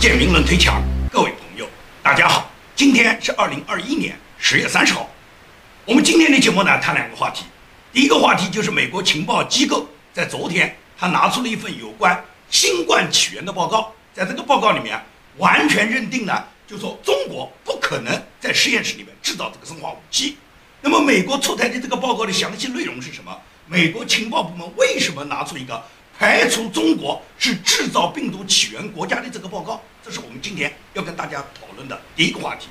建明论推墙，各位朋友，大家好，今天是二零二一年十月三十号。我们今天的节目呢，谈两个话题。第一个话题就是美国情报机构在昨天，他拿出了一份有关新冠起源的报告，在这个报告里面，完全认定了，就说中国不可能在实验室里面制造这个生化武器。那么，美国出台的这个报告的详细内容是什么？美国情报部门为什么拿出一个？排除中国是制造病毒起源国家的这个报告，这是我们今天要跟大家讨论的第一个话题。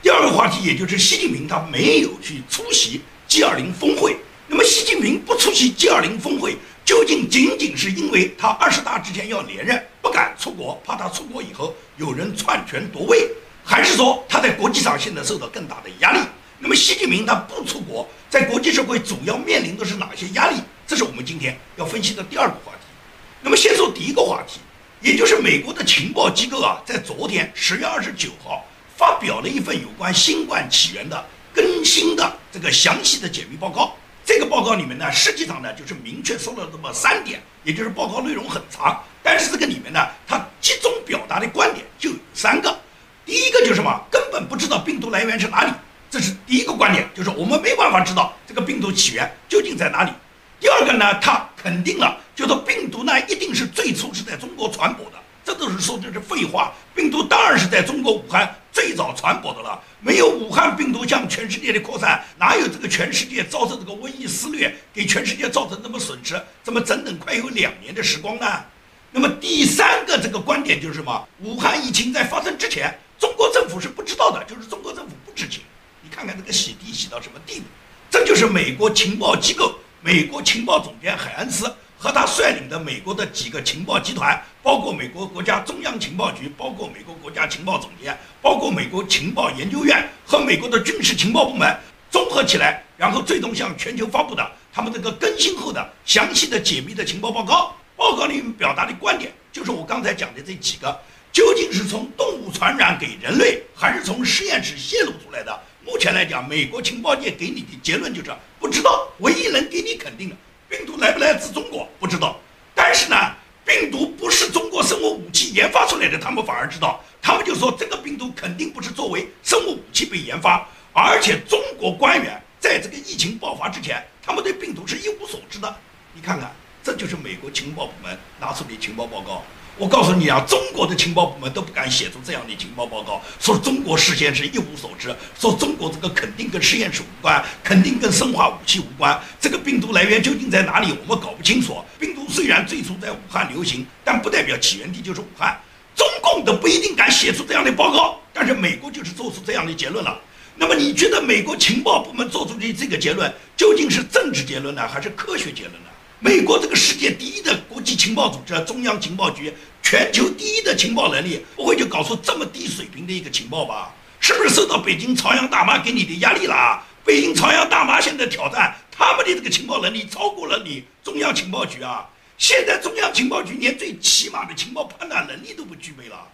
第二个话题，也就是习近平他没有去出席 G20 峰会。那么，习近平不出席 G20 峰会，究竟仅仅是因为他二十大之前要连任，不敢出国，怕他出国以后有人篡权夺位，还是说他在国际上现在受到更大的压力？那么，习近平他不出国，在国际社会主要面临的是哪些压力？这是我们今天要分析的第二个话题。那么，先说第一个话题，也就是美国的情报机构啊，在昨天十月二十九号发表了一份有关新冠起源的更新的这个详细的解密报告。这个报告里面呢，实际上呢，就是明确说了这么三点，也就是报告内容很长，但是这个里面呢，它集中表达的观点就有三个。第一个就是什么，根本不知道病毒来源是哪里，这是第一个观点，就是我们没办法知道这个病毒起源究竟在哪里。第二个呢，它肯定了，就说病毒呢一定是最初是在中国传播的，这都是说的是废话。病毒当然是在中国武汉最早传播的了，没有武汉病毒向全世界的扩散，哪有这个全世界遭受这个瘟疫肆虐，给全世界造成这么损失，这么整整快有两年的时光呢？那么第三个这个观点就是什么？武汉疫情在发生之前，中国政府是不知道的，就是中国政府不知情。你看看这个洗地洗到什么地步？这就是美国情报机构。美国情报总监海恩斯和他率领的美国的几个情报集团，包括美国国家中央情报局，包括美国国家情报总监，包括美国情报研究院和美国的军事情报部门综合起来，然后最终向全球发布的他们这个更新后的详细的解密的情报报告。报告里面表达的观点就是我刚才讲的这几个：究竟是从动物传染给人类，还是从实验室泄露出来的？目前来讲，美国情报界给你的结论就是不知道。唯一能给你肯定的，病毒来不来自中国不知道。但是呢，病毒不是中国生物武器研发出来的，他们反而知道。他们就说这个病毒肯定不是作为生物武器被研发，而且中国官员在这个疫情爆发之前，他们对病毒是一无所知的。你看看，这就是美国情报部门拿出的情报报告。我告诉你啊，中国的情报部门都不敢写出这样的情报报告，说中国事先是一无所知，说中国这个肯定跟实验室无关，肯定跟生化武器无关。这个病毒来源究竟在哪里，我们搞不清楚。病毒虽然最初在武汉流行，但不代表起源地就是武汉。中共都不一定敢写出这样的报告，但是美国就是做出这样的结论了。那么你觉得美国情报部门做出的这个结论究竟是政治结论呢，还是科学结论呢？美国这个世界第一的国际情报组织，中央情报局，全球第一的情报能力，不会就搞出这么低水平的一个情报吧？是不是受到北京朝阳大妈给你的压力了？北京朝阳大妈现在挑战他们的这个情报能力超过了你中央情报局啊！现在中央情报局连最起码的情报判断能力都不具备了。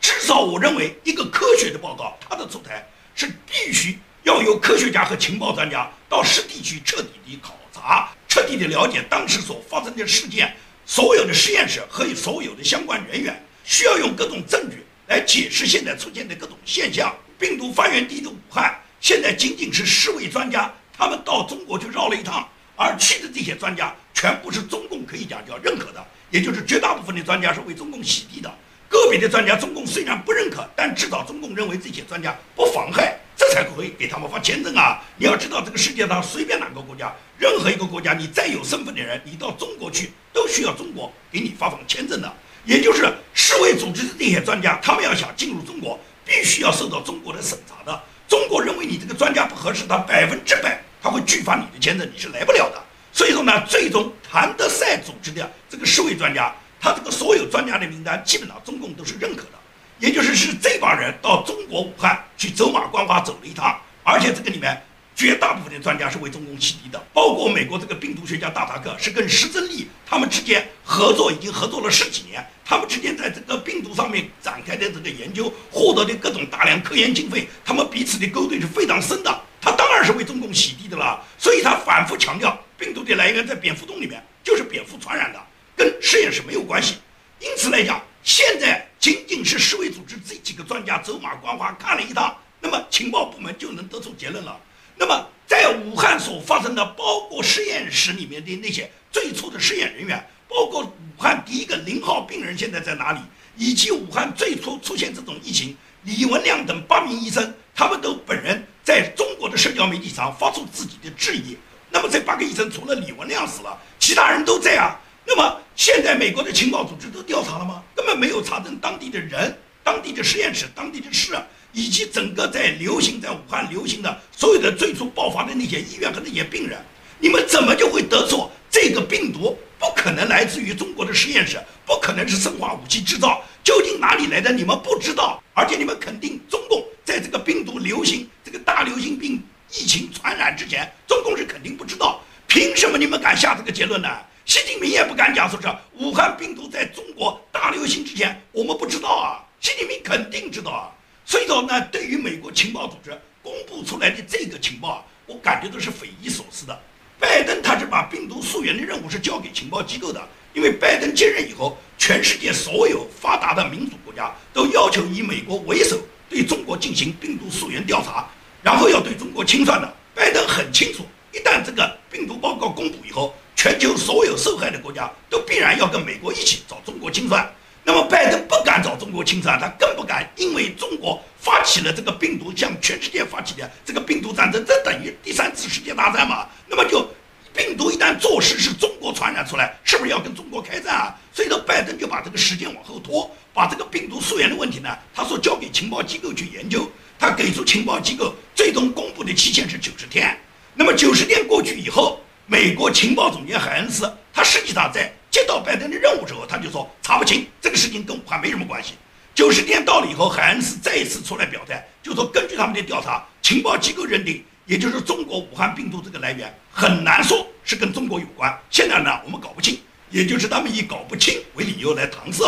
至少我认为，一个科学的报告，它的出台是必须要有科学家和情报专家到实地去彻底的考察。彻底的了解当时所发生的事件，所有的实验室和所有的相关人员，需要用各种证据来解释现在出现的各种现象。病毒发源地的武汉，现在仅仅是世卫专家他们到中国去绕了一趟，而去的这些专家全部是中共可以讲叫认可的，也就是绝大部分的专家是为中共洗地的。个别的专家中共虽然不认可，但至少中共认为这些专家不妨害。这才可以给他们发签证啊！你要知道，这个世界上随便哪个国家，任何一个国家，你再有身份的人，你到中国去都需要中国给你发放签证的。也就是世卫组织的这些专家，他们要想进入中国，必须要受到中国的审查的。中国认为你这个专家不合适，他百分之百他会拒发你的签证，你是来不了的。所以说呢，最终谭德赛组织的这个世卫专家，他这个所有专家的名单，基本上中共都是认可的。也就是是这帮人到中国武汉去走马观花走了一趟，而且这个里面绝大部分的专家是为中共洗地的，包括美国这个病毒学家大塔克是跟施珍利他们之间合作，已经合作了十几年，他们之间在这个病毒上面展开的这个研究，获得的各种大量科研经费，他们彼此的勾兑是非常深的。他当然是为中共洗地的了，所以他反复强调病毒的来源在蝙蝠洞里面，就是蝙蝠传染的，跟实验室没有关系。因此来讲，现在。仅仅是世卫组织这几个专家走马观花看了一趟，那么情报部门就能得出结论了。那么在武汉所发生的，包括实验室里面的那些最初的实验人员，包括武汉第一个零号病人现在在哪里，以及武汉最初出现这种疫情，李文亮等八名医生，他们都本人在中国的社交媒体上发出自己的质疑。那么这八个医生除了李文亮死了，其他人都在啊。那么现在美国的情报组织都调查了吗？根本没有查证当地的人、当地的实验室、当地的事，以及整个在流行在武汉流行的所有的最初爆发的那些医院和那些病人，你们怎么就会得出这个病毒不可能来自于中国的实验室，不可能是生化武器制造？究竟哪里来的？你们不知道，而且你们肯定中共在这个病毒流行、这个大流行病疫情传染之前，中共是肯定不知道。凭什么你们敢下这个结论呢？习近平也不敢讲，说是武汉病毒在中国大流行之前，我们不知道啊。习近平肯定知道啊。所以说呢，对于美国情报组织公布出来的这个情报啊，我感觉都是匪夷所思的。拜登他是把病毒溯源的任务是交给情报机构的，因为拜登接任以后，全世界所有发达的民主国家都要求以美国为首对中国进行病毒溯源调查，然后要对中国清算的。拜登很清楚，一旦这个病毒报告公布以后，全球所有受害的国家都必然要跟美国一起找中国清算。那么拜登不敢找中国清算，他更不敢因为中国发起了这个病毒向全世界发起的这个病毒战争，这等于第三次世界大战嘛？那么就病毒一旦坐实是中国传染出来，是不是要跟中国开战啊？所以说拜登就把这个时间往后拖，把这个病毒溯源的问题呢，他说交给情报机构去研究，他给出情报机构最终公布的期限是九十天。那么九十天过去以后。美国情报总监海恩斯，他实际上在接到拜登的任务之后，他就说查不清这个事情跟武汉没什么关系。九十天到了以后，海恩斯再一次出来表态，就说根据他们的调查，情报机构认定，也就是中国武汉病毒这个来源很难说是跟中国有关。现在呢，我们搞不清，也就是他们以搞不清为理由来搪塞。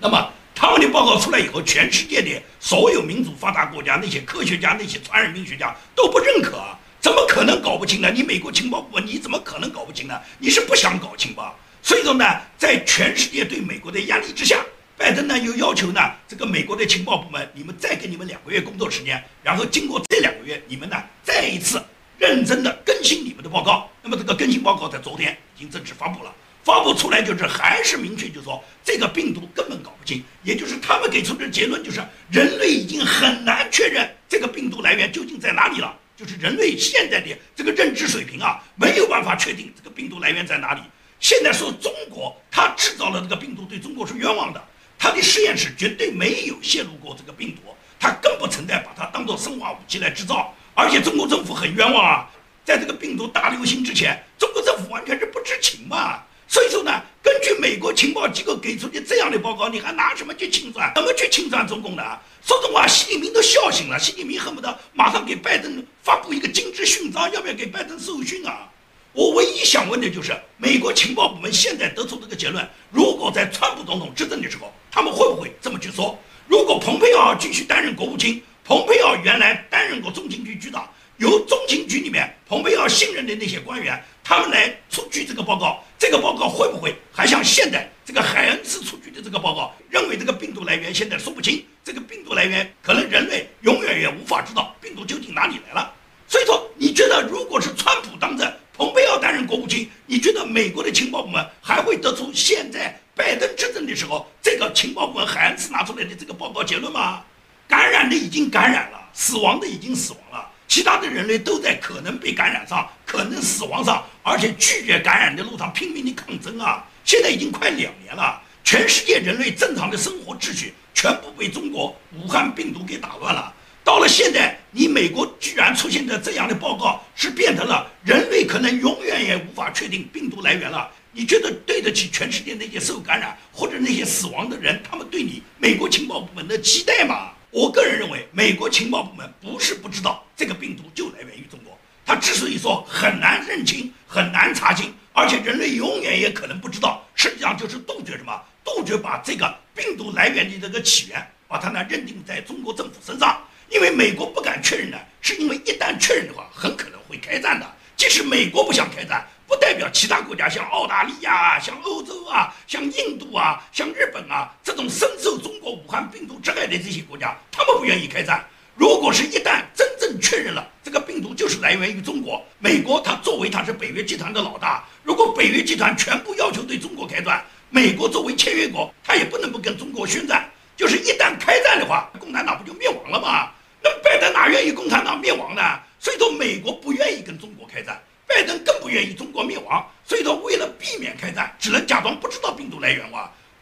那么他们的报告出来以后，全世界的所有民主发达国家那些科学家、那些传染病学家都不认可。怎么可能搞不清呢？你美国情报部门你怎么可能搞不清呢？你是不想搞清吧？所以说呢，在全世界对美国的压力之下，拜登呢又要求呢这个美国的情报部门，你们再给你们两个月工作时间，然后经过这两个月，你们呢再一次认真的更新你们的报告。那么这个更新报告在昨天已经正式发布了，发布出来就是还是明确就是说这个病毒根本搞不清，也就是他们给出的结论就是人类已经很难确认这个病毒来源究竟在哪里了。就是人类现在的这个认知水平啊，没有办法确定这个病毒来源在哪里。现在说中国它制造了这个病毒，对中国是冤枉的。它的实验室绝对没有泄露过这个病毒，它更不存在把它当做生化武器来制造。而且中国政府很冤枉啊，在这个病毒大流行之前，中国政府完全是不知情嘛。所以说呢，根据美国情报机构给出的这样的报告，你还拿什么去清算？怎么去清算中共呢？说实话，习近平都笑醒了。习近平恨不得马上给拜登发布一个金质勋章，要不要给拜登授勋啊？我唯一想问的就是，美国情报部门现在得出这个结论，如果在川普总统执政的时候，他们会不会这么去说？如果蓬佩奥继续担任国务卿，蓬佩奥原来担任过中情局局长，由中情局里面蓬佩奥信任的那些官员。他们来出具这个报告，这个报告会不会还像现在这个海恩斯出具的这个报告，认为这个病毒来源现在说不清，这个病毒来源可能人类永远也无法知道病毒究竟哪里来了。所以说，你觉得如果是川普当政，蓬佩奥担任国务卿，你觉得美国的情报部门还会得出现在拜登执政的时候这个情报部门海恩斯拿出来的这个报告结论吗？感染的已经感染了，死亡的已经死亡了。其他的人类都在可能被感染上、可能死亡上，而且拒绝感染的路上拼命的抗争啊！现在已经快两年了，全世界人类正常的生活秩序全部被中国武汉病毒给打乱了。到了现在，你美国居然出现的这样的报告，是变成了人类可能永远也无法确定病毒来源了。你觉得对得起全世界那些受感染或者那些死亡的人，他们对你美国情报部门的期待吗？我个人认为，美国情报不是不知道这个病毒就来源于中国。他之所以说很难认清、很难查清，而且人类永远也可能不知道，实际上就是杜绝什么？杜绝把这个病毒来源的这个起源，把它呢认定在中国政府身上。因为美国不敢确认呢，是因为一旦确认的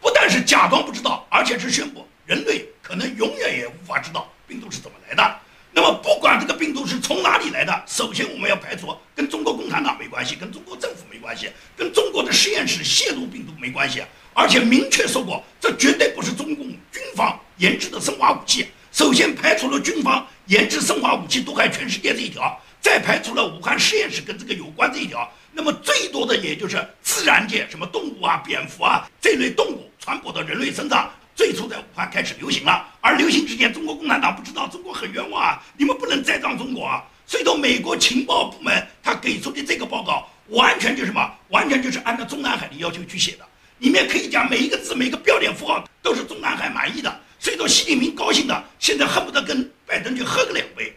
不但是假装不知道，而且是宣布人类可能永远也无法知道病毒是怎么来的。那么不管这个病毒是从哪里来的，首先我们要排除跟中国共产党没关系，跟中国政府没关系，跟中国的实验室泄露病毒没关系。而且明确说过，这绝对不是中共军方研制的生化武器。首先排除了军方研制生化武器毒害全世界这一条，再排除了武汉实验室跟这个有关这一条。那么最多的也就是自然界，什么动物啊、蝙蝠啊这类动物传播到人类身上，最初在武汉开始流行了。而流行之前，中国共产党不知道，中国很冤枉啊！你们不能栽赃中国啊！所以说，美国情报部门他给出的这个报告，完全就是什么？完全就是按照中南海的要求去写的。里面可以讲每一个字、每个标点符号都是中南海满意的，所以说习近平高兴的，现在恨不得跟拜登去喝个两杯。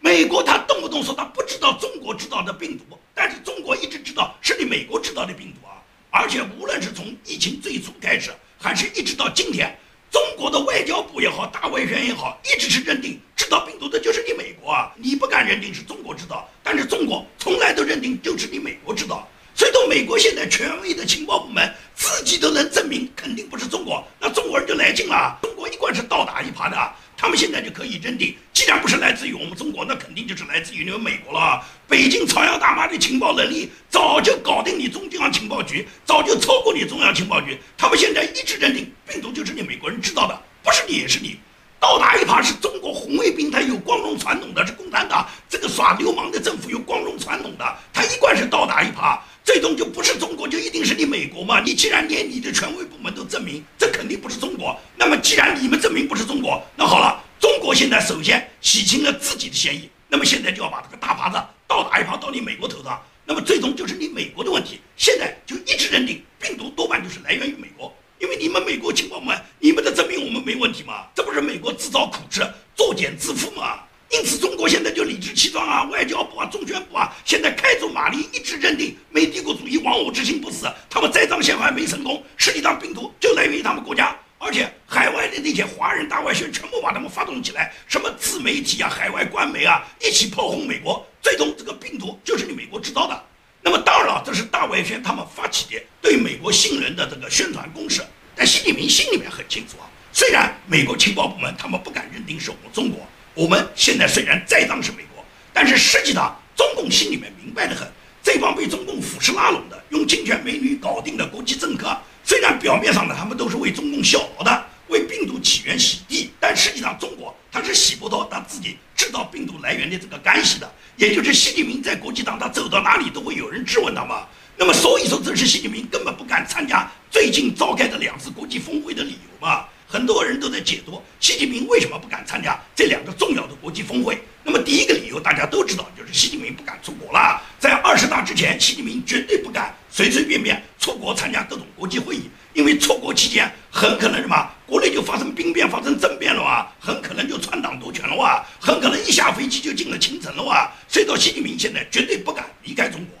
美国他动不动说他不知道中国制造的病毒，但是中国一直知道是你美国制造的病毒啊！而且无论是从疫情最初开始，还是一直到今天，中国的外交部也好，大外宣也好，一直是认定制造病毒的就是你美国啊！你不敢认定是中国制造，但是中国从来都认定就是你美国制造。所以说，美国现在权威的情报部门自己都能证明肯定不是中国，那中国人就来劲了。中国一贯是倒打一耙的，他们现在就可以认定，既然不是来自于我们中国，那肯定就是来自于你们美国了。北京朝阳大妈的情报能力早就搞定你中央情报局，早就超过你中央情报局。他们现在一直认定病毒就是你美国人制造的，不是你也是你。倒打一耙是中国红卫兵，他有光荣传统的，是共产党这个耍流氓的政府有光荣传统的，他一贯是倒打一耙。最终就不是中国，就一定是你美国嘛？你既然连你的权威部门都证明这肯定不是中国，那么既然你们证明不是中国，那好了，中国现在首先洗清了自己的嫌疑，那么现在就要把这个大耙子倒打一耙到你美国头上，那么最终就是你美国的问题。现在就一直认定病毒多半就是来源于美国，因为你们美国情报部门，你们的证明我们没问题嘛？这不是美国自找苦吃、作茧自缚吗？因此，中国现在就理直气壮啊，外交部啊，中宣部啊，现在开足马力，一致认定美帝国主义亡我之心不死，他们栽赃陷害没成功，实际上病毒就来源于他们国家，而且海外的那些华人大外宣全部把他们发动起来，什么自媒体啊，海外官媒啊，一起炮轰美国，最终这个病毒就是你美国制造的。那么当然了，这是大外宣他们发起的对美国信任的这个宣传攻势，但习近平心里面很清楚啊，虽然美国情报部门他们不敢认定是我们中国。我们现在虽然栽赃是美国，但是实际上中共心里面明白的很，这帮被中共腐蚀拉拢的、用金钱美女搞定的国际政客，虽然表面上呢他们都是为中共效劳的，为病毒起源洗地，但实际上中国他是洗不脱他自己制造病毒来源的这个干系的。也就是习近平在国际上他走到哪里都会有人质问他嘛。那么所以说这是习近平根本不敢参加最近召开的两次国际峰会的理由嘛。很多人都在解读习近平为什么不敢参加这两个重要的国际峰会。那么第一个理由大家都知道，就是习近平不敢出国了。在二十大之前，习近平绝对不敢随随便便出国参加各种国际会议，因为出国期间很可能什么，国内就发生兵变、发生政变了哇，很可能就篡党夺权了哇，很可能一下飞机就进了清城了哇。所以到，习近平现在绝对不敢离开中国，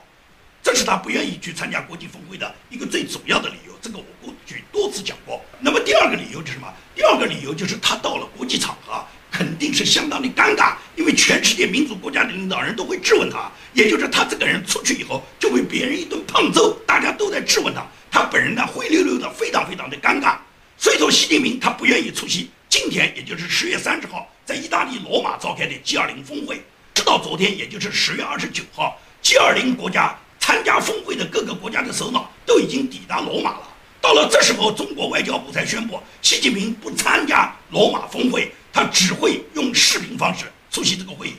这是他不愿意去参加国际峰会的一个最主要的理由。这个我过去多次讲过。那么第二个理由是什么？第二个理由就是他到了国际场合肯定是相当的尴尬，因为全世界民主国家的领导人都会质问他，也就是他这个人出去以后就被别人一顿胖揍，大家都在质问他，他本人呢灰溜溜的，非常非常的尴尬。所以说，习近平他不愿意出席今天，也就是十月三十号在意大利罗马召开的 G20 峰会，直到昨天，也就是十月二十九号，G20 国家参加峰会的各个国家的首脑都已经抵达罗马了。到了这时候，中国外交部才宣布，习近平不参加罗马峰会，他只会用视频方式出席这个会议。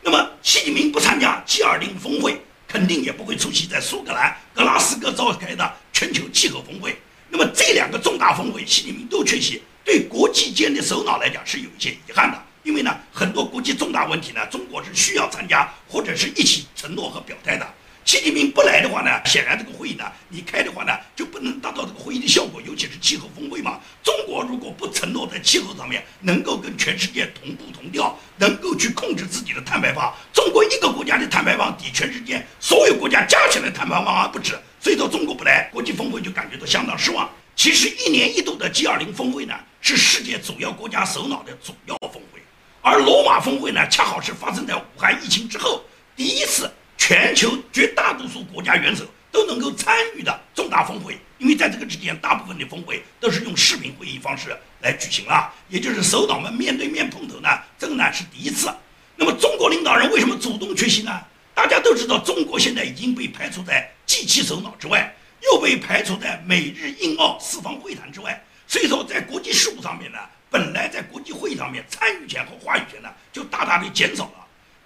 那么，习近平不参加 G20 峰会，肯定也不会出席在苏格兰格拉斯哥召开的全球气候峰会。那么，这两个重大峰会，习近平都缺席，对国际间的首脑来讲是有一些遗憾的。因为呢，很多国际重大问题呢，中国是需要参加或者是一起承诺和表态的。习近平不来的话呢，显然这个会议呢，你开的话呢，就不能达到这个会议的效果，尤其是气候峰会嘛。中国如果不承诺。在气候上面能够跟全世界同步同调，能够去控制自己的碳排放。中国一个国家的碳排放抵全世界所有国家加起来碳排放还不止，所以说中国不来国际峰会就感觉到相当失望。其实一年一度的 G20 峰会呢，是世界主要国家首脑的主要峰会，而罗马峰会呢，恰好是发生在武汉疫情之后第一次全球绝大多数国家元首都能够参与的重大峰会。因为在这个之前，大部分的峰会都是用视频会议方式来举行了，也就是首脑们面对面碰头呢，这个呢是第一次。那么中国领导人为什么主动缺席呢？大家都知道，中国现在已经被排除在 G7 首脑之外，又被排除在美日印澳四方会谈之外。所以说，在国际事务上面呢，本来在国际会议上面参与权和话语权呢，就大大的减少了。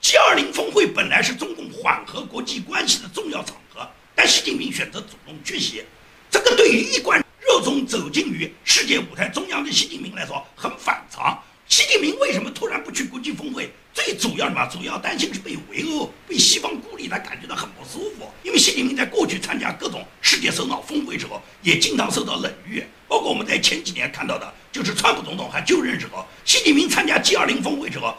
G20 峰会本来是中共缓和国际关系的重要场合，但习近平选择主动缺席。这个对于一贯热衷走进于世界舞台中央的习近平来说很反常。习近平为什么突然不去国际峰会？最主要什么，主要担心是被围殴、被西方孤立，他感觉到很不舒服。因为习近平在过去参加各种世界首脑峰会时候，也经常受到冷遇。包括我们在前几年看到的，就是川普总统还就任时候，习近平参加 G20 峰会时候，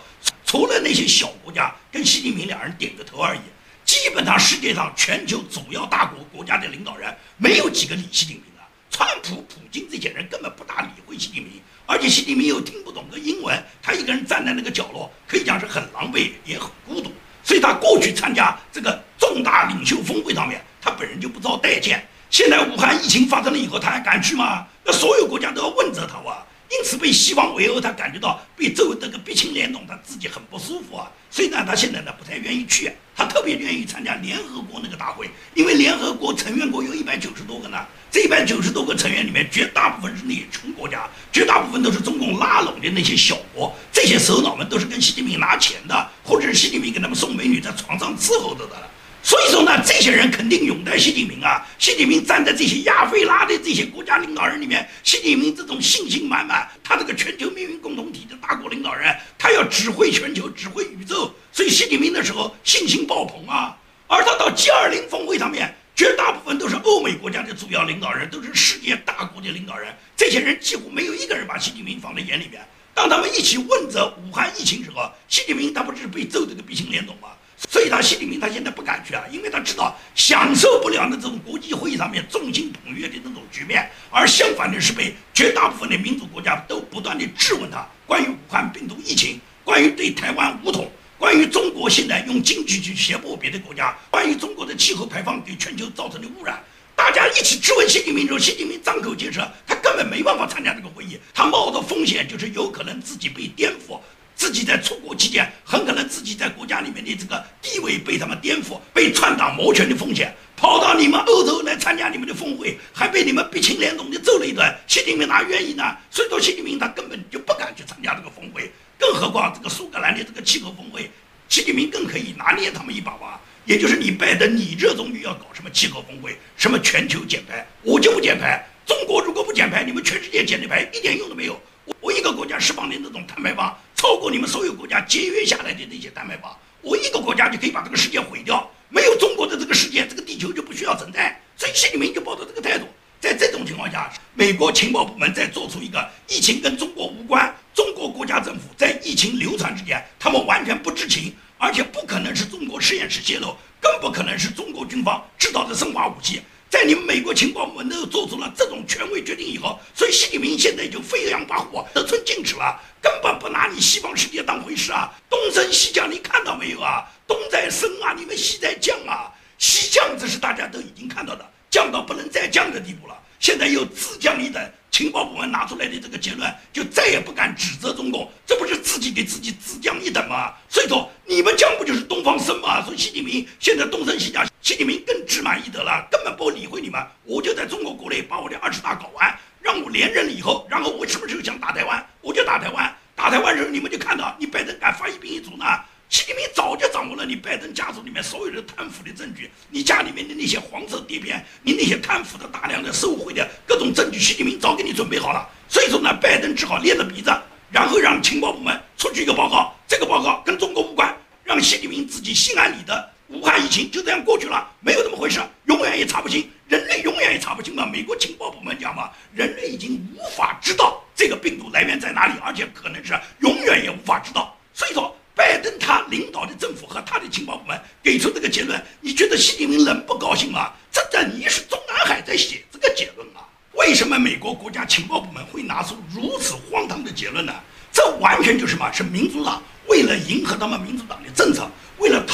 除了那些小国家跟习近平两人点个头而已。基本上世界上全球主要大国国家的领导人没有几个理习近平的，川普、普京这些人根本不大理会习近平，而且习近平又听不懂个英文，他一个人站在那个角落，可以讲是很狼狈也很孤独，所以他过去参加这个重大领袖峰会上面，他本人就不遭待见。现在武汉疫情发生了以后，他还敢去吗？那所有国家都要问责他啊！因此被西方围殴，他感觉到被周围这个鼻青脸肿，他自己很不舒服啊。所以呢，他现在呢不太愿意去，他特别愿意参加联合国那个大会，因为联合国成员国有一百九十多个呢。这一百九十多个成员里面，绝大部分是那些穷国家，绝大部分都是中共拉拢的那些小国。这些首脑们都是跟习近平拿钱的，或者是习近平给他们送美女，在床上伺候着的。所以说呢，这些人肯定拥戴习近平啊。习近平站在这些亚非拉的这些国家领导人里面，习近平这种信心满满，他这个全球命运共同体的大国领导人，他要指挥全球，指挥宇宙，所以习近平的时候信心爆棚啊。而他到 G20 峰会上面，绝大部分都是欧美国家的主要领导人，都是世界大国的领导人，这些人几乎没有一个人把习近平放在眼里面。当他们一起问责武汉疫情时候，习近平他不是被揍得个鼻青脸肿吗？所以，他习近平他现在不敢去啊，因为他知道享受不了那种国际会议上面众星捧月的那种局面，而相反的是被绝大部分的民主国家都不断的质问他关于武汉病毒疫情，关于对台湾武统，关于中国现在用经济去胁迫别的国家，关于中国的气候排放给全球造成的污染，大家一起质问习近平之后，习近平张口结舌，他根本没办法参加这个会议，他冒的风险就是有可能自己被颠覆。自己在出国期间，很可能自己在国家里面的这个地位被他们颠覆，被篡党谋权的风险，跑到你们欧洲来参加你们的峰会，还被你们鼻青脸肿的揍了一顿。习近平哪愿意呢？所以说，习近平他根本就不敢去参加这个峰会，更何况这个苏格兰的这个气候峰会，习近平更可以拿捏他们一把吧。也就是你拜登，你热衷于要搞什么气候峰会，什么全球减排，我就不减排。中国如果不减排，你们全世界减的排一点用都没有。我我一个国家释放的那种碳排放。超过你们所有国家节约下来的那些碳排放，我一个国家就可以把这个世界毁掉。没有中国的这个世界，这个地球就不需要存在。所以习近平就抱着这个态度。在这种情况下，美国情报部门在做出一个疫情跟中国无关，中国国家政府在疫情流传之间，他们完全不知情，而且不可能是中国实验室泄露，更不可能是中国军方制造的生化武器。在你们美国情报部门都做出了这种权威决定以后，所以习近平现在就飞扬跋扈、得寸进尺了，根本不拿你西方世界当回事啊！东升西降，你看到没有啊？东在升啊，你们西在降啊！西降这是大家都已经看到的，降到不能再降的地步了。现在又自降一等，情报部门拿出来的这个结论，就再也不敢指责中共，这不是自己给自己自降一等吗？所以说，你们降不就是东方升吗？所以习近平现在东升西降，习近平满意得了，根本不理会你们。我就在中国国内把我的二十大搞完，让我连任了以后，然后我什么时候想打台湾，我就打台湾。打台湾时候，你们就看到，你拜登敢发一兵一卒呢？习近平早就掌握了你拜登家族里面所有的贪腐的证据，你家里面的那些黄色碟片，你那些贪腐的大量的受贿的各种证据，习近平早给你准备好了。所以说呢，拜登只好咧着鼻子，然后让情报部门出具一个报告，这个报告跟中国无关，让习近平自己心安理得。武汉疫情就这样过去了，没有这么回事，永远也查不清，人类永远也查不清嘛。美国情报部门讲嘛，人类已经无法知道这个病毒来源在哪里，而且可能是永远也无法知道。所以说，拜登他领导的政府和他的情报部门给出这个结论，你觉得习近平能不高兴吗？这等于是中南海在写这个结论啊！为什么美国国家情报部门会拿出如此荒唐的结论呢？这完全就是什么？是民主党为了迎合他们民主党的，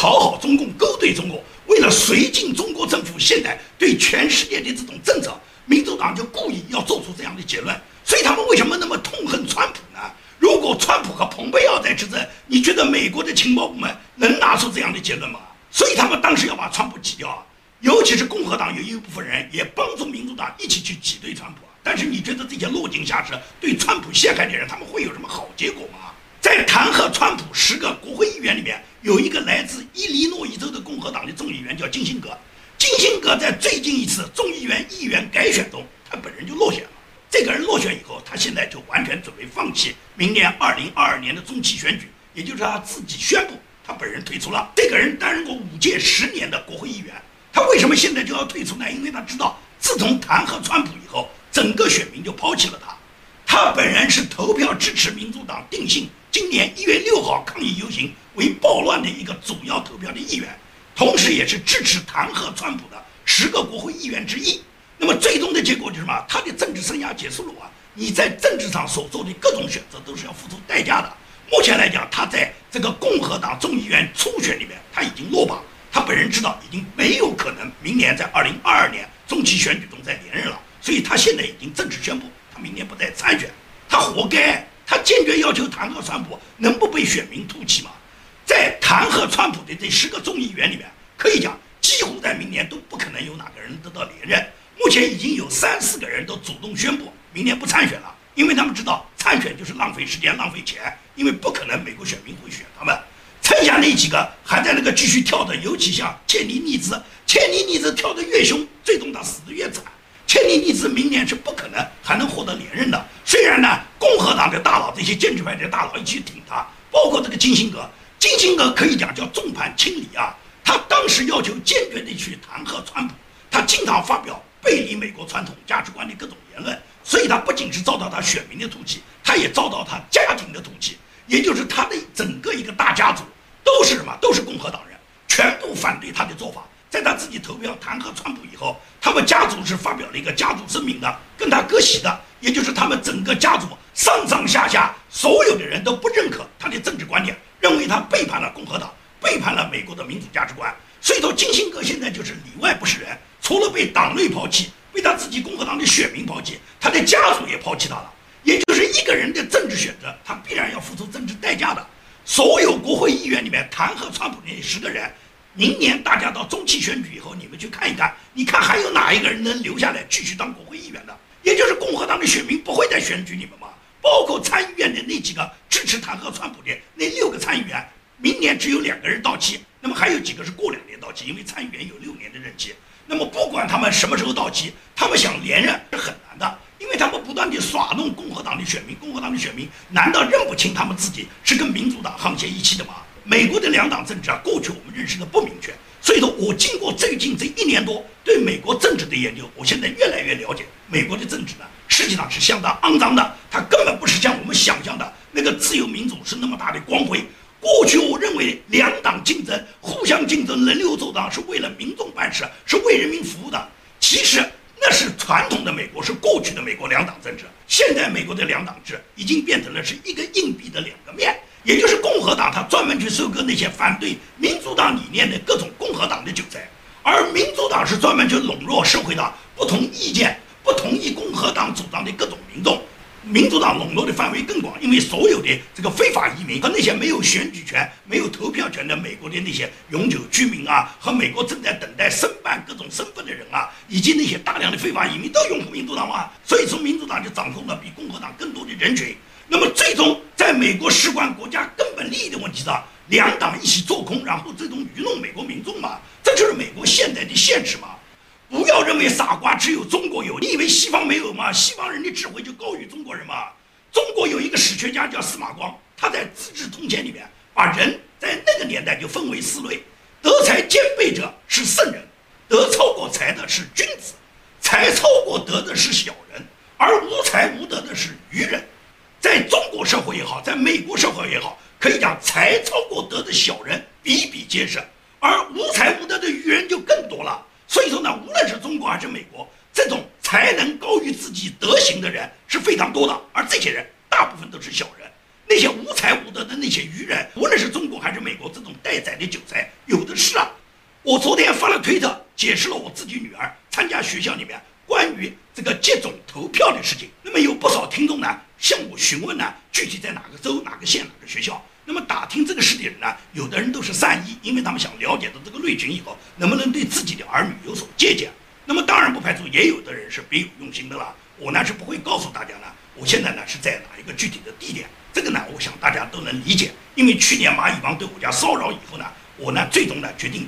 讨好中共、勾兑中国，为了绥靖中国政府现在对全世界的这种政策，民主党就故意要做出这样的结论。所以他们为什么那么痛恨川普呢？如果川普和蓬佩奥在执政，你觉得美国的情报部门能拿出这样的结论吗？所以他们当时要把川普挤掉啊，尤其是共和党有一部分人也帮助民主党一起去挤兑川普啊。但是你觉得这些落井下石、对川普陷害的人，他们会有什么好结果吗？在弹劾川普十个国会议员里面，有一个来自伊利诺伊州的共和党的众议员叫金星格。金星格在最近一次众议员议员改选中，他本人就落选了。这个人落选以后，他现在就完全准备放弃明年二零二二年的中期选举，也就是他自己宣布他本人退出了。这个人担任过五届十年的国会议员，他为什么现在就要退出呢？因为他知道，自从弹劾川普以后。整个选民就抛弃了，他本人是投票支持民主党定性今年一月六号抗议游行为暴乱的一个主要投票的议员，同时也是支持弹劾川普的十个国会议员之一。那么最终的结果就是什么？他的政治生涯结束了啊！你在政治上所做的各种选择都是要付出代价的。目前来讲，他在这个共和党众议员初选里面他已经落榜，他本人知道已经没有可能明年在二零二二年中期选举中再连任了。所以他现在已经正式宣布，他明年不再参选，他活该，他坚决要求弹劾川普，能不被选民唾弃吗？在弹劾川普的这十个众议员里面，可以讲几乎在明年都不可能有哪个人得到连任。目前已经有三四个人都主动宣布明年不参选了，因为他们知道参选就是浪费时间、浪费钱，因为不可能美国选民会选他们。剩下那几个还在那个继续跳的，尤其像切尼尼兹，切尼尼兹跳得越凶，最终他死得越惨。千尼尼兹明年是不可能还能获得连任的。虽然呢，共和党的大佬、这些建制派的大佬一起挺他，包括这个金星格，金星格可以讲叫众叛亲离啊。他当时要求坚决地去弹劾川普，他经常发表背离美国传统价值观的各种言论，所以他不仅是遭到他选民的唾弃，他也遭到他家庭的唾弃，也就是他的整个一个大家族都是什么？都是共和党人，全部反对他的做法。在他自己投票弹劾川普以后，他们家族是发表了一个家族声明的，跟他割席的，也就是他们整个家族上上下下所有的人都不认可他的政治观点，认为他背叛了共和党，背叛了美国的民主价值观。所以说，金星哥现在就是里外不是人，除了被党内抛弃，被他自己共和党的选民抛弃，他的家族也抛弃他了。也就是一个人的政治选择，他必然要付出政治代价的。所有国会议员里面弹劾川普的十个人。明年大家到中期选举以后，你们去看一看，你看还有哪一个人能留下来继续当国会议员的？也就是共和党的选民不会再选举你们吗？包括参议院的那几个支持弹劾川普的那六个参议员，明年只有两个人到期，那么还有几个是过两年到期，因为参议员有六年的任期。那么不管他们什么时候到期，他们想连任是很难的，因为他们不断地耍弄共和党的选民，共和党的选民难道认不清他们自己是跟民主党沆瀣一气的吗？美国的两党政治啊，过去我们认识的不明确，所以说我经过最近这一年多对美国政治的研究，我现在越来越了解美国的政治呢，实际上是相当肮脏的，它根本不是像我们想象的那个自由民主是那么大的光辉。过去我认为两党竞争、互相竞争、轮流走党是为了民众办事，是为人民服务的，其实那是传统的美国，是过去的美国两党政治。现在美国的两党制已经变成了是一个硬币的两个面。也就是共和党，它去收割那些反对民主党理念的各种共和党的韭菜，而民主党是专门去笼络社会的不同意见、不同意共和党主张的各种民众。民主党笼络的范围更广，因为所有的这个非法移民和那些没有选举权、没有投票权的美国的那些永久居民啊，和美国正在等待申办各种身份的人啊，以及那些大量的非法移民都拥护民主党嘛，所以说民主党就掌控了比共和党更多的人群。那么最终，在美国事关国家根本利益的问题上，两党一起做空，然后最终愚弄美国民众嘛？这就是美国现在的现实嘛？不要认为傻瓜只有中国有，你以为西方没有吗？西方人的智慧就高于中国人吗？中国有一个史学家叫司马光，他在《资治通鉴》里面把人在那个年代就分为四类：德才兼备者是圣人，德超过才的是君子，才超过德的是小人，而无才无德的是愚人。在美国社会也好，可以讲才超过德的小人比比皆是，而无才无德的愚人就更多了。所以说呢，无论是中国还是美国，这种才能高于自己德行的人是非常多的，而这些人大部分都是小人。那些无才无德的那些愚人，无论是中国还是美国，这种待宰的韭菜有的是啊。我昨天发了推特，解释了我自己女儿参加学校里面关于这个接种投票的事情。那么有不少听众呢向我询问呢，具体在哪个州、哪个县、哪个学校。那么打听这个事的人呢，有的人都是善意，因为他们想了解到这个内情以后，能不能对自己的儿女有所借鉴。那么当然不排除也有的人是别有用心的了。我呢是不会告诉大家呢，我现在呢是在哪一个具体的地点。这个呢，我想大家都能理解，因为去年蚂蚁帮对我家骚扰以后呢。我呢，最终呢决定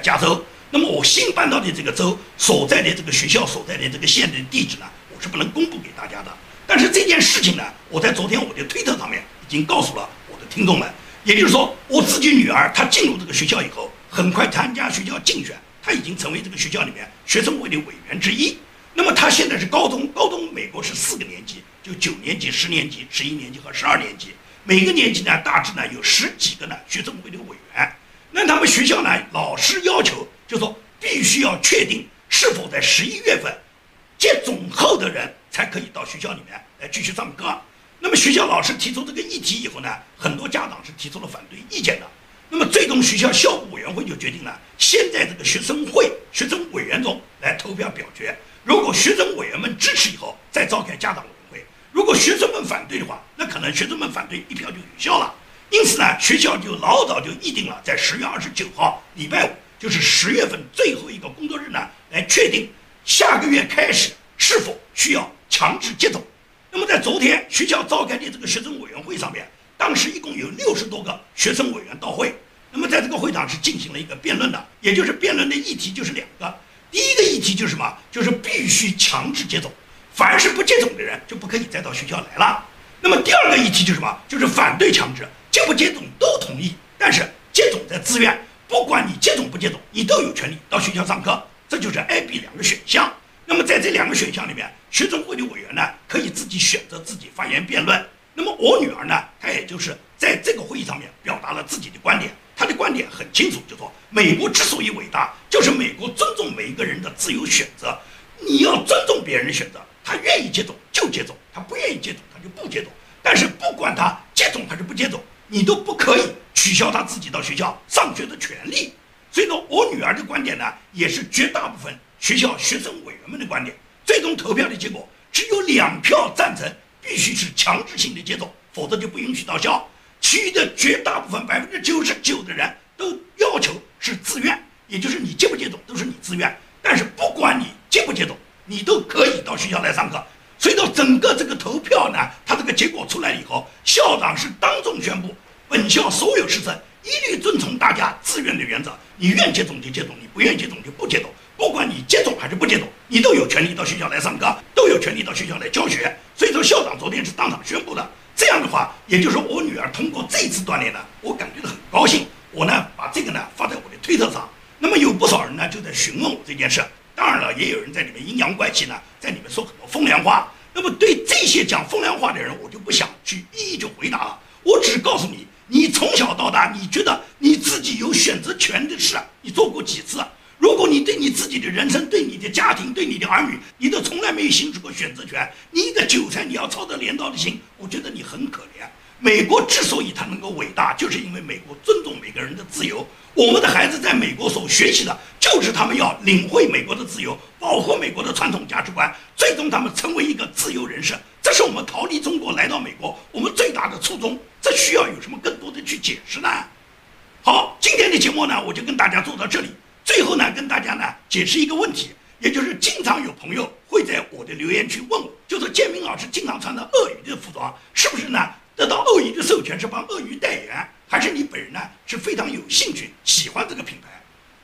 加州。那么我新搬到的这个州所在的这个学校所在的这个县的地址呢，我是不能公布给大家的。但是这件事情呢，我在昨天我的推特上面已经告诉了我的听众们。也就是说，我自己女儿她进入这个学校以后，很快参加学校竞选，她已经成为这个学校里面学生会的委员之一。那么她现在是高中，高中美国是四个年级，就九年级、十年级、十一年级和十二年级，每个年级呢大致呢有十几个呢学生会的委员。那他们学校呢？老师要求就说必须要确定是否在十一月份接种后的人才可以到学校里面来继续上课。那么学校老师提出这个议题以后呢，很多家长是提出了反对意见的。那么最终学校校务委员会就决定了，先在这个学生会学生委员中来投票表决。如果学生委员们支持以后，再召开家长委员会。如果学生们反对的话，那可能学生们反对一票就有效了。因此呢，学校就老早就议定了，在十月二十九号，礼拜五，就是十月份最后一个工作日呢，来确定下个月开始是否需要强制接种。那么在昨天学校召开的这个学生委员会上面，当时一共有六十多个学生委员到会。那么在这个会上是进行了一个辩论的，也就是辩论的议题就是两个。第一个议题就是什么？就是必须强制接种，凡是不接种的人就不可以再到学校来了。那么第二个议题就是什么？就是反对强制。接不接种都同意，但是接种在自愿，不管你接种不接种，你都有权利到学校上课。这就是 A、B 两个选项。那么在这两个选项里面，学生会的委员呢可以自己选择自己发言辩论。那么我女儿呢，她也就是在这个会议上面表达了自己的观点。她的观点很清楚，就说美国之所以伟大，就是美国尊重每一个人的自由选择。你要尊重别人的选择，他愿意接种就接种，他不愿意接种他就不接种。但是不管他接种还是不接种。你都不可以取消他自己到学校上学的权利，所以说我女儿的观点呢，也是绝大部分学校学生委员们的观点。最终投票的结果只有两票赞成，必须是强制性的接种，否则就不允许到校。其余的绝大部分百分之九十九的人都要求是自愿，也就是你接不接种都是你自愿。但是不管你接不接种，你都可以到学校来上课。随着整个这个投票呢，它这个结果出来以后，校长是当众宣布，本校所有师生一律遵从大家自愿的原则，你愿接种就接种，你不愿接种就不接种。不管你接种还是不接种，你都有权利到学校来上课，都有权利到学校来教学。所以说，校长昨天是当场宣布的。这样的话，也就是，我女儿通过这次锻炼呢，我感觉到很高兴。我呢，把这个呢发在我的推特上，那么有不少人呢就在询问我这件事。当然了，也有人在里面阴阳怪气呢，在里面说很多风凉话。那么对这些讲风凉话的人，我就不想去一一就回答了。我只告诉你，你从小到大，你觉得你自己有选择权的事，你做过几次？如果你对你自己的人生、对你的家庭、对你的儿女，你都从来没有行使过选择权，你一个韭菜，你要操着镰刀的心，我觉得你很可怜。美国之所以它能够伟大，就是因为美国尊重每个人的自由。我们的孩子在美国所学习的，就是他们要领会美国的自由，保护美国的传统价值观，最终他们成为一个自由人士。这是我们逃离中国来到美国我们最大的初衷。这需要有什么更多的去解释呢？好，今天的节目呢，我就跟大家做到这里。最后呢，跟大家呢解释一个问题，也就是经常有朋友会在我的留言区问我，就是建明老师经常穿的鳄鱼的服装，是不是呢？得到鳄鱼的授权是帮鳄鱼代言，还是你本人呢是非常有兴趣喜欢这个品牌？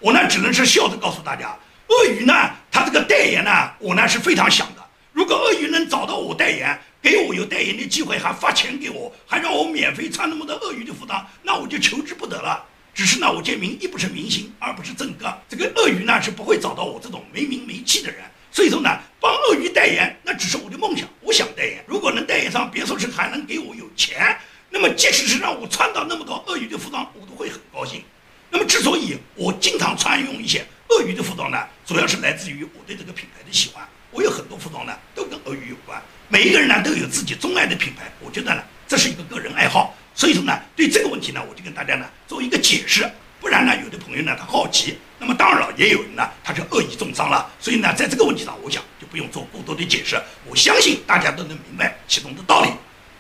我呢只能是笑着告诉大家，鳄鱼呢它这个代言呢，我呢是非常想的。如果鳄鱼能找到我代言，给我有代言的机会，还发钱给我，还让我免费穿那么多鳄鱼的服装，那我就求之不得了。只是呢，我建明一不是明星，二不是正哥，这个鳄鱼呢是不会找到我这种没名没气的人。所以说呢，帮鳄鱼代言那只是我的梦想，我想代言。如果能代言上，别说是还能给我有钱，那么，即使是让我穿到那么多鳄鱼的服装，我都会很高兴。那么，之所以我经常穿用一些鳄鱼的服装呢，主要是来自于我对这个品牌的喜欢。我有很多服装呢，都跟鳄鱼有关。每一个人呢，都有自己钟爱的品牌。我觉得呢，这是一个个人爱好。所以说呢，对这个问题呢，我就跟大家呢做一个解释。不然呢，有的朋友呢他好奇，那么当然了，也有人呢他是恶意重伤了。所以呢，在这个问题上，我想就不用做过多的解释。我相信大家都能明白其中的道理。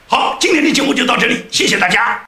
好，今天的节目就到这里，谢谢大家。